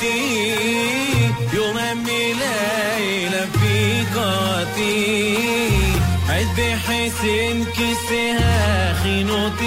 حياتي يوم أمي ليلة في قاتي عد حسين كسها خينوتي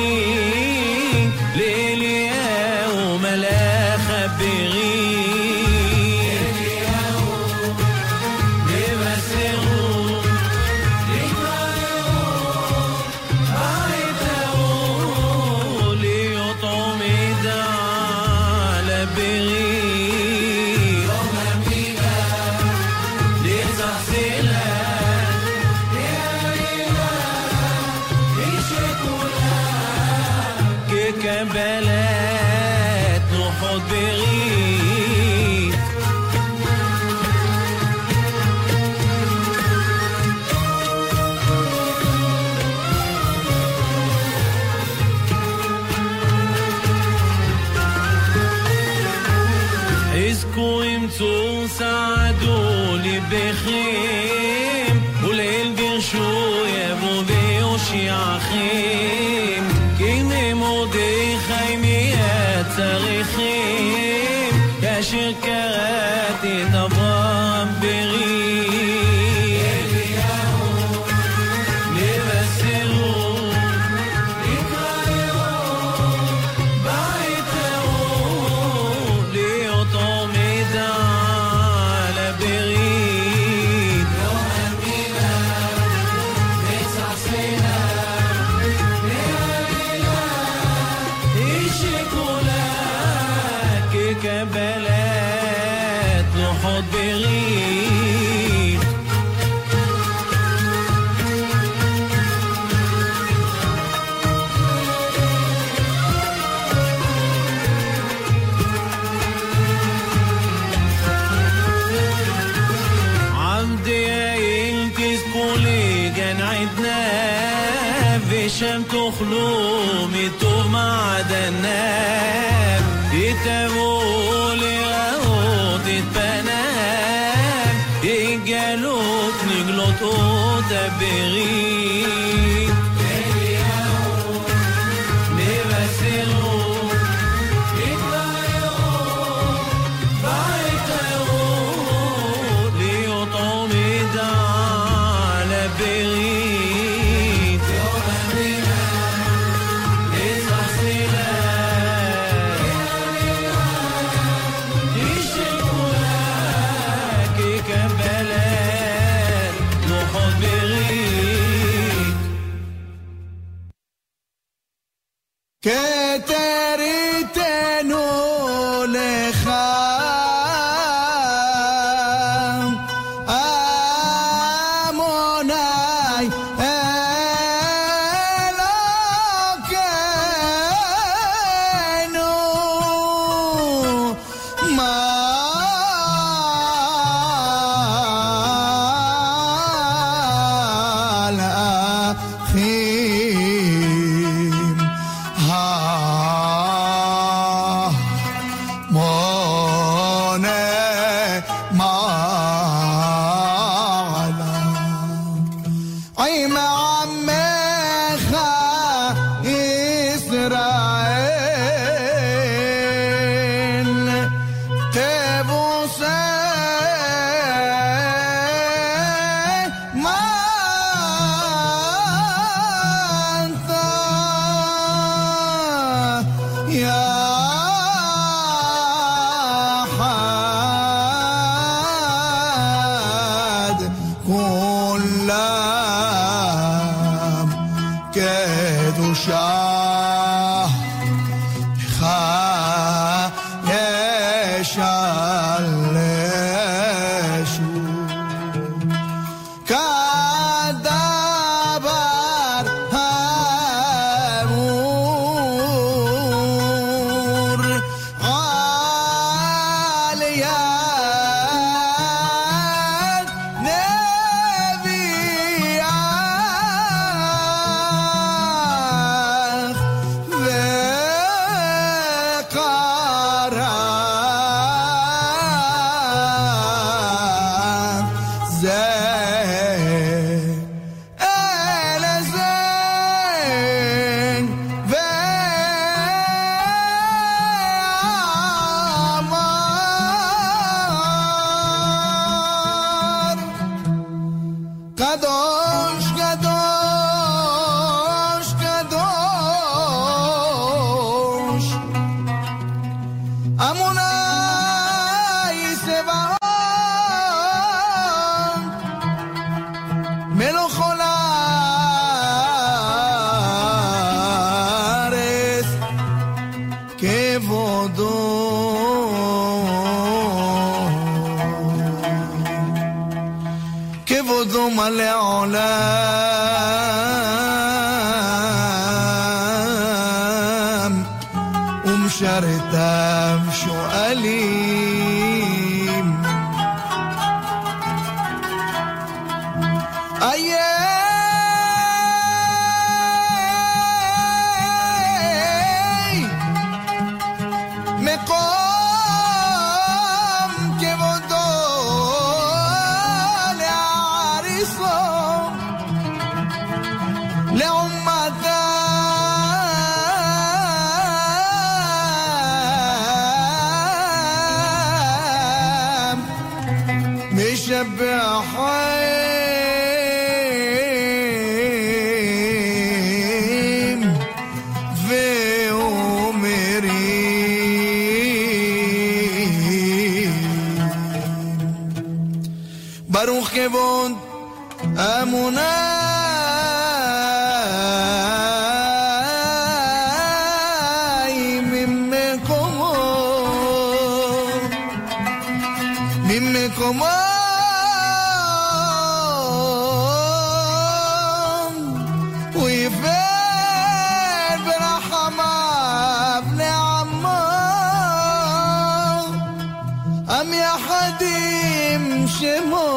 هم يا حد يمشي مو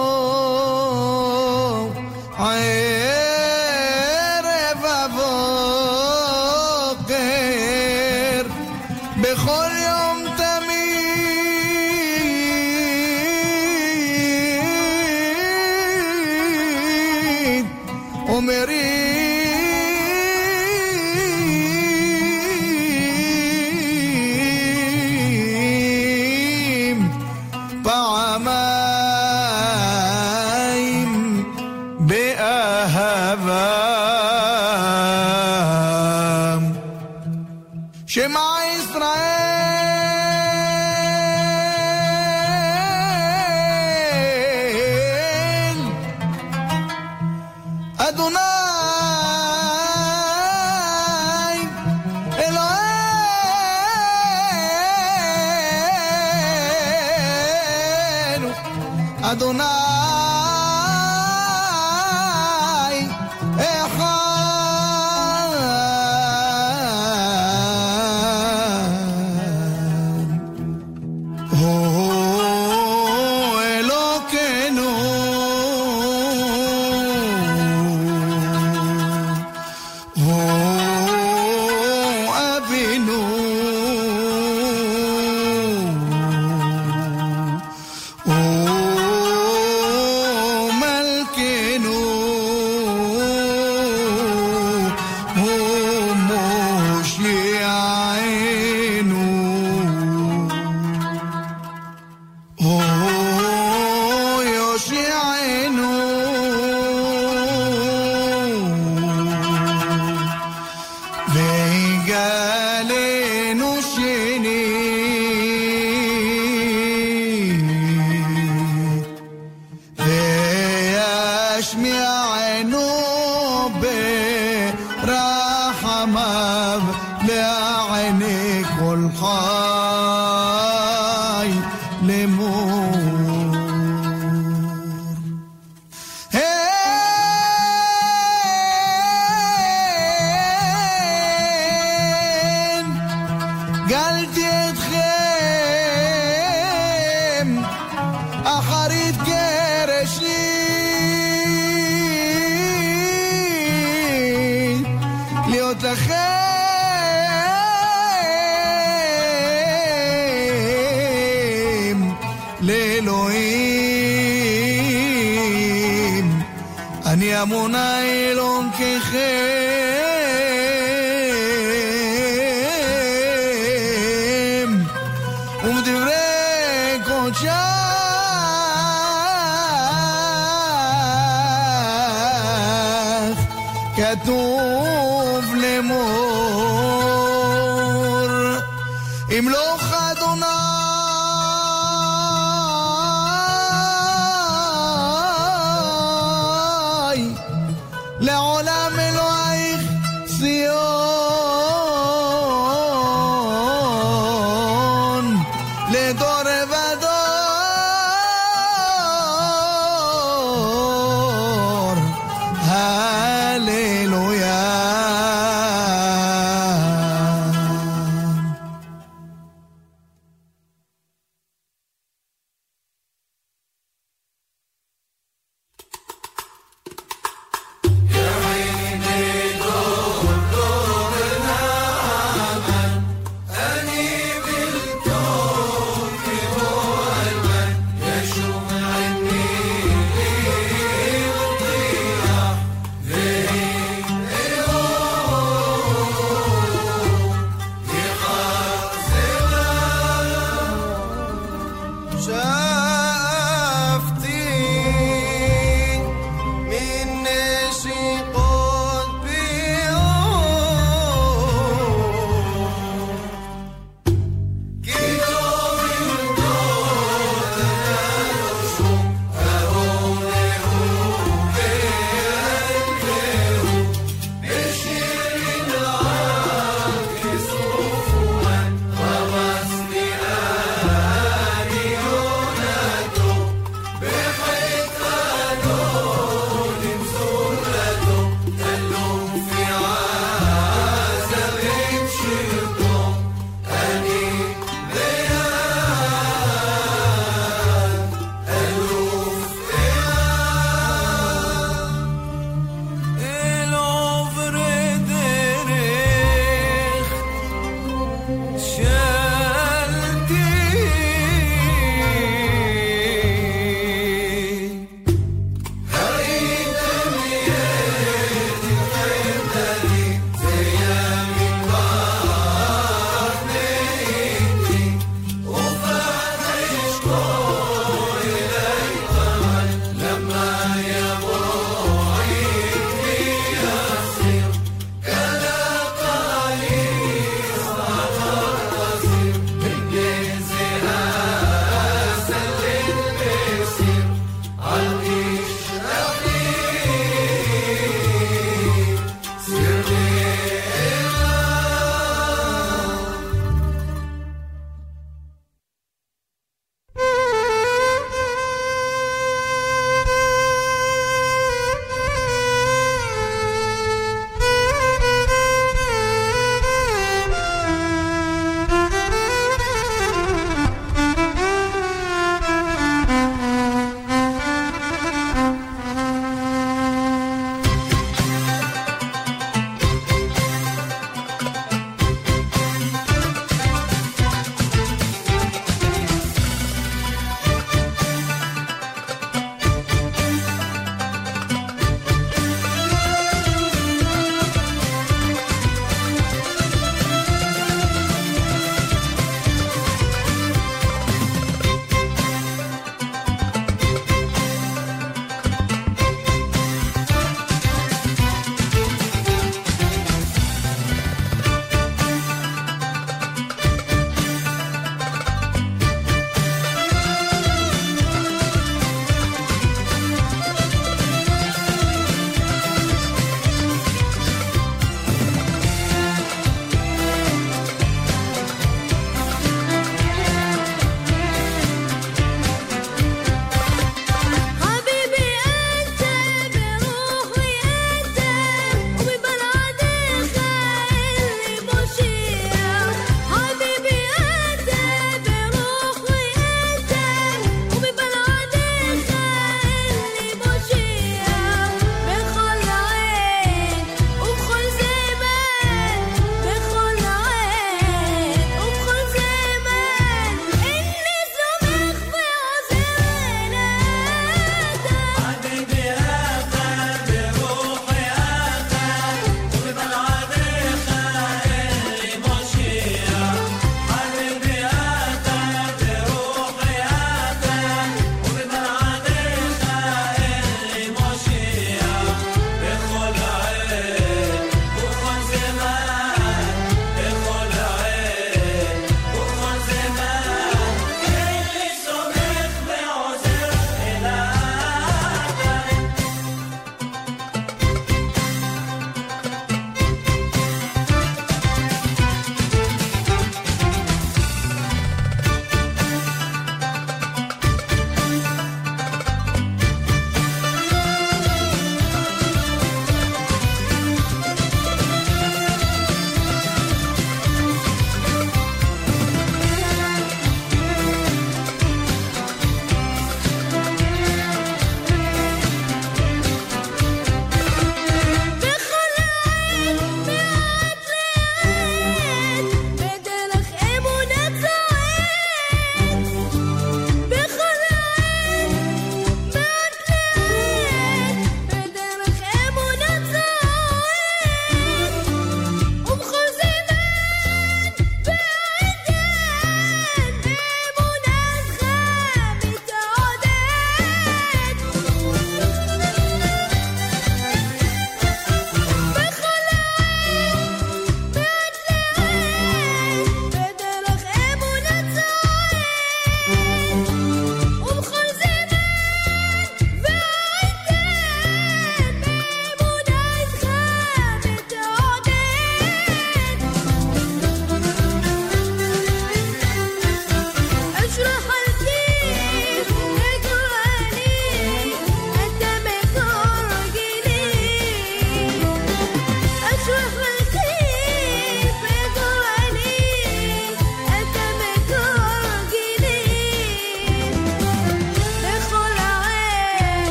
عين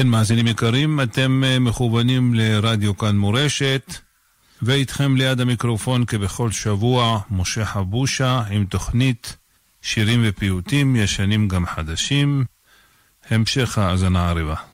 כן, מאזינים יקרים, אתם אה, מכוונים לרדיו כאן מורשת, ואיתכם ליד המיקרופון כבכל שבוע, משה חבושה עם תוכנית שירים ופיוטים, ישנים גם חדשים. המשך האזנה עריבה.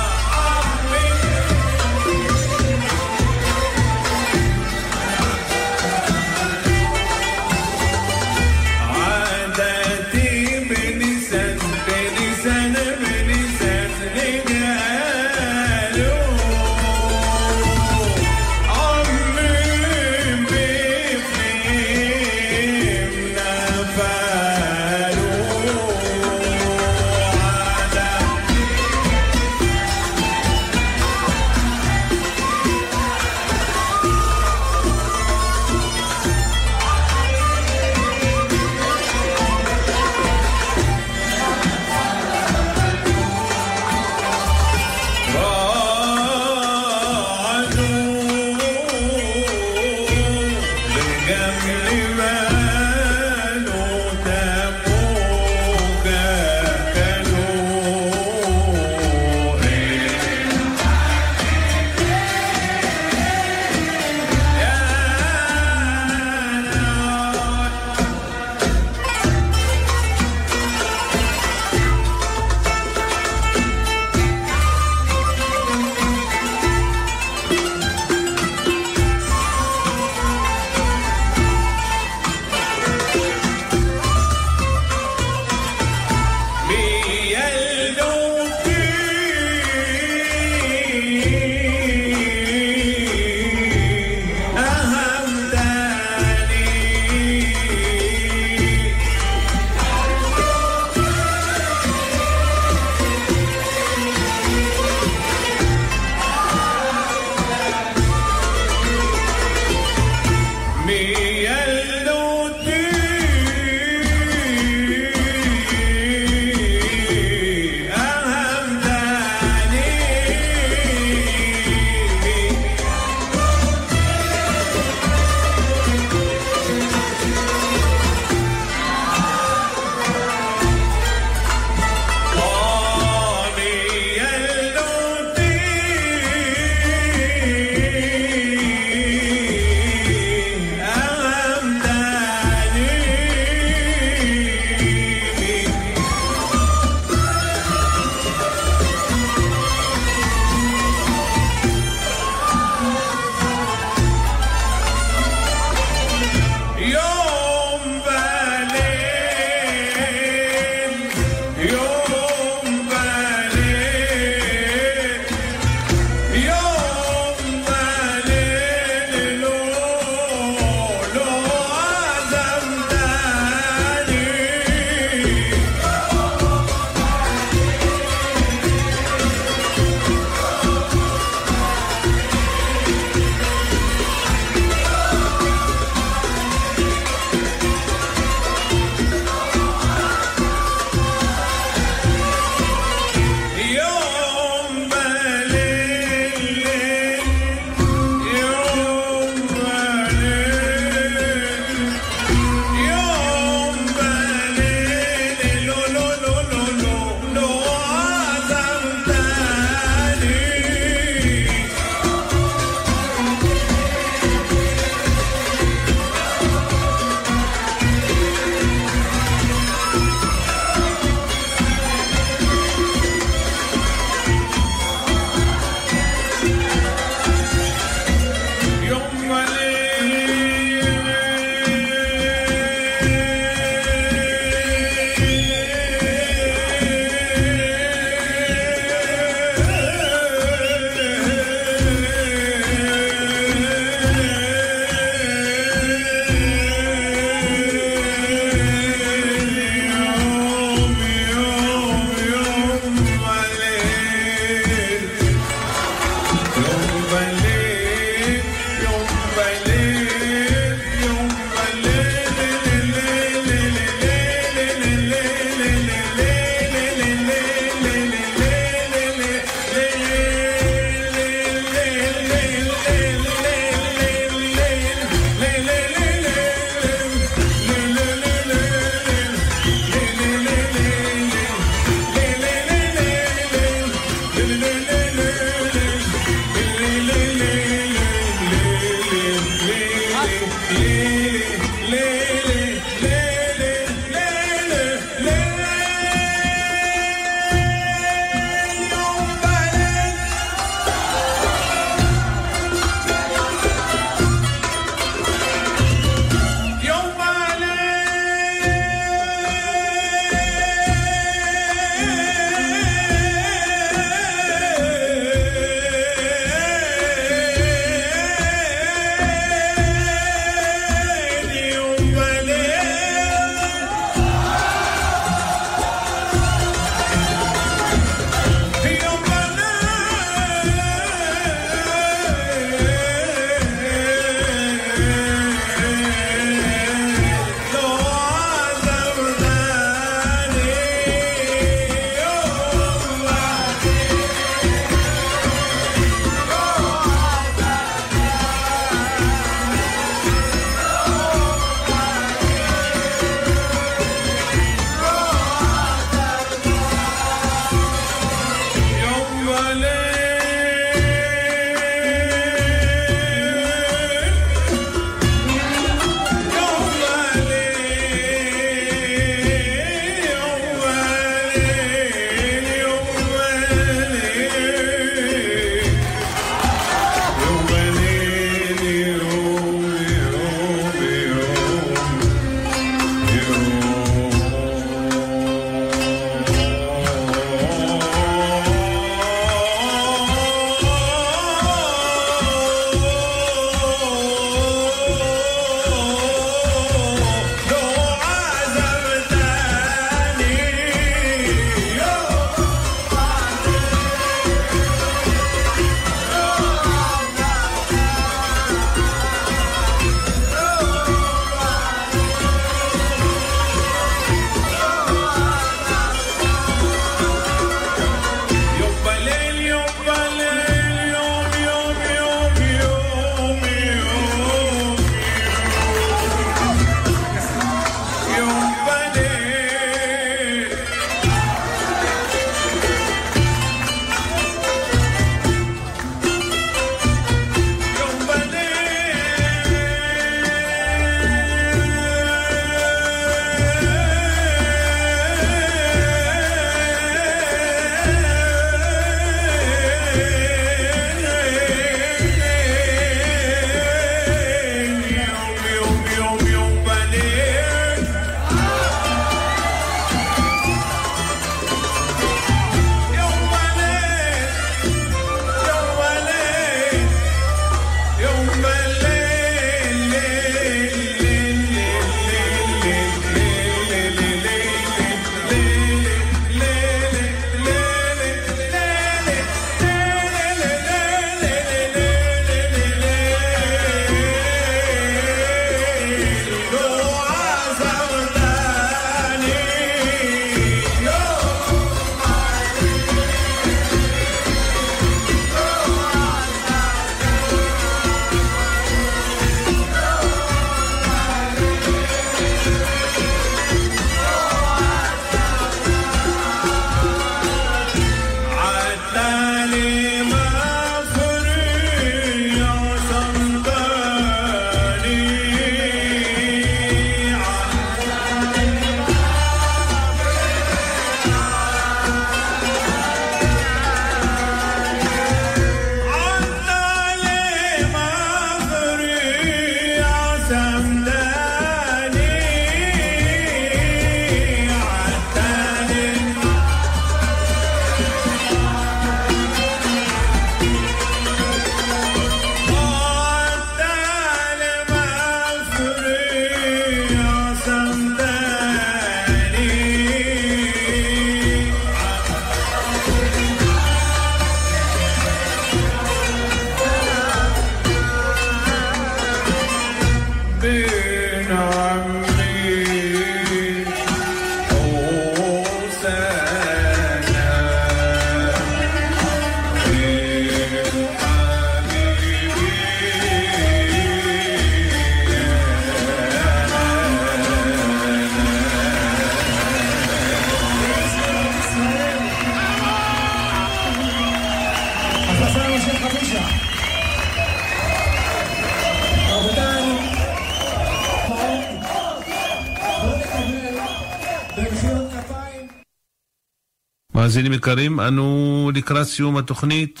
מאזינים יקרים, אנו לקראת סיום התוכנית.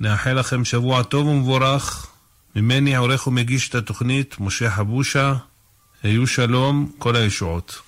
נאחל לכם שבוע טוב ומבורך. ממני עורך ומגיש את התוכנית, משה חבושה. היו שלום, כל הישועות.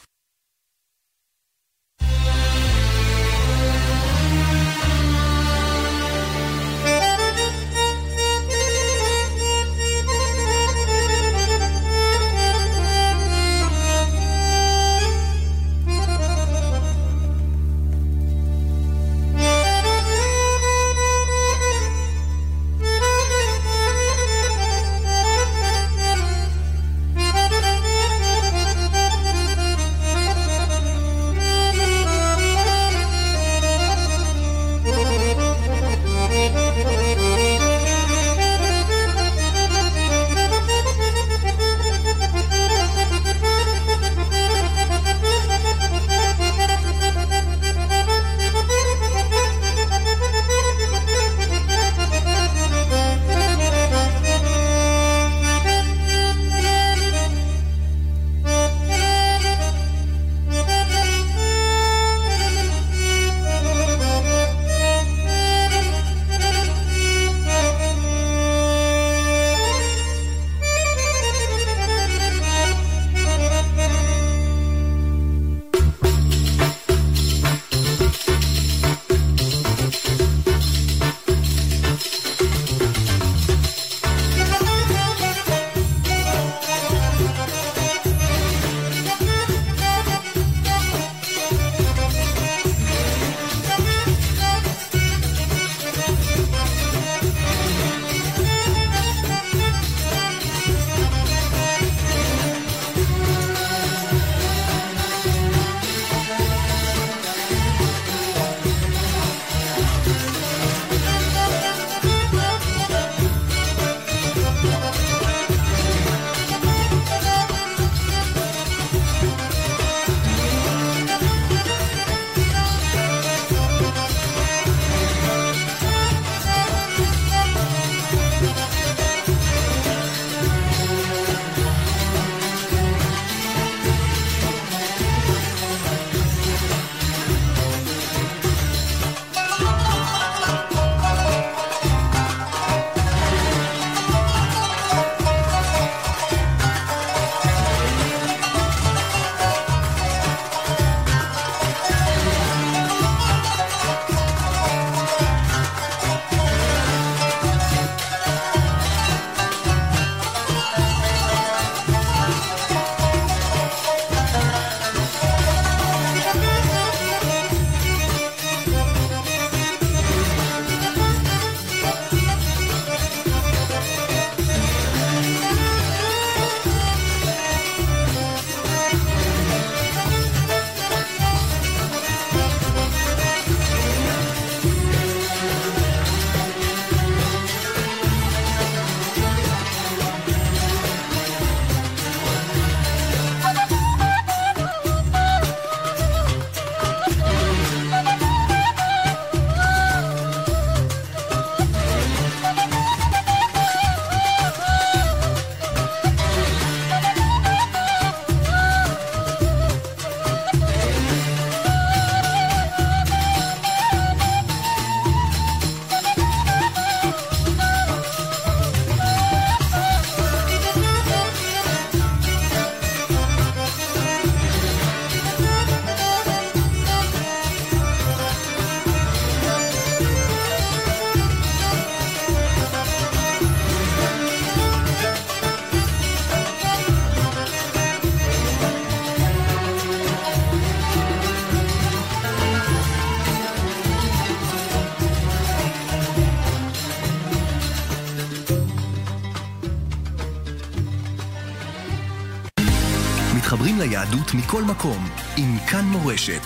מכל מקום עם כאן מורשת.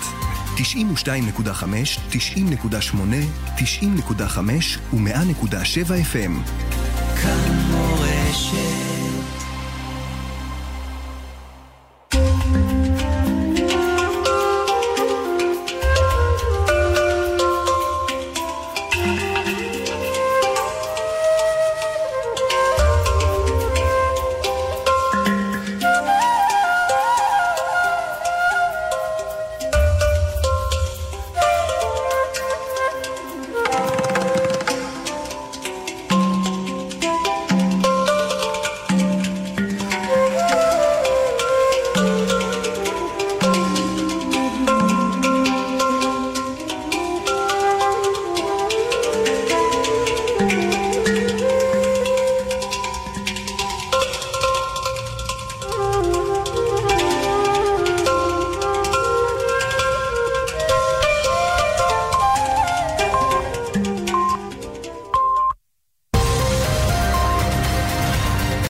92.5, 90.8, 90.5 ו-100.7 FM. כאן מורשת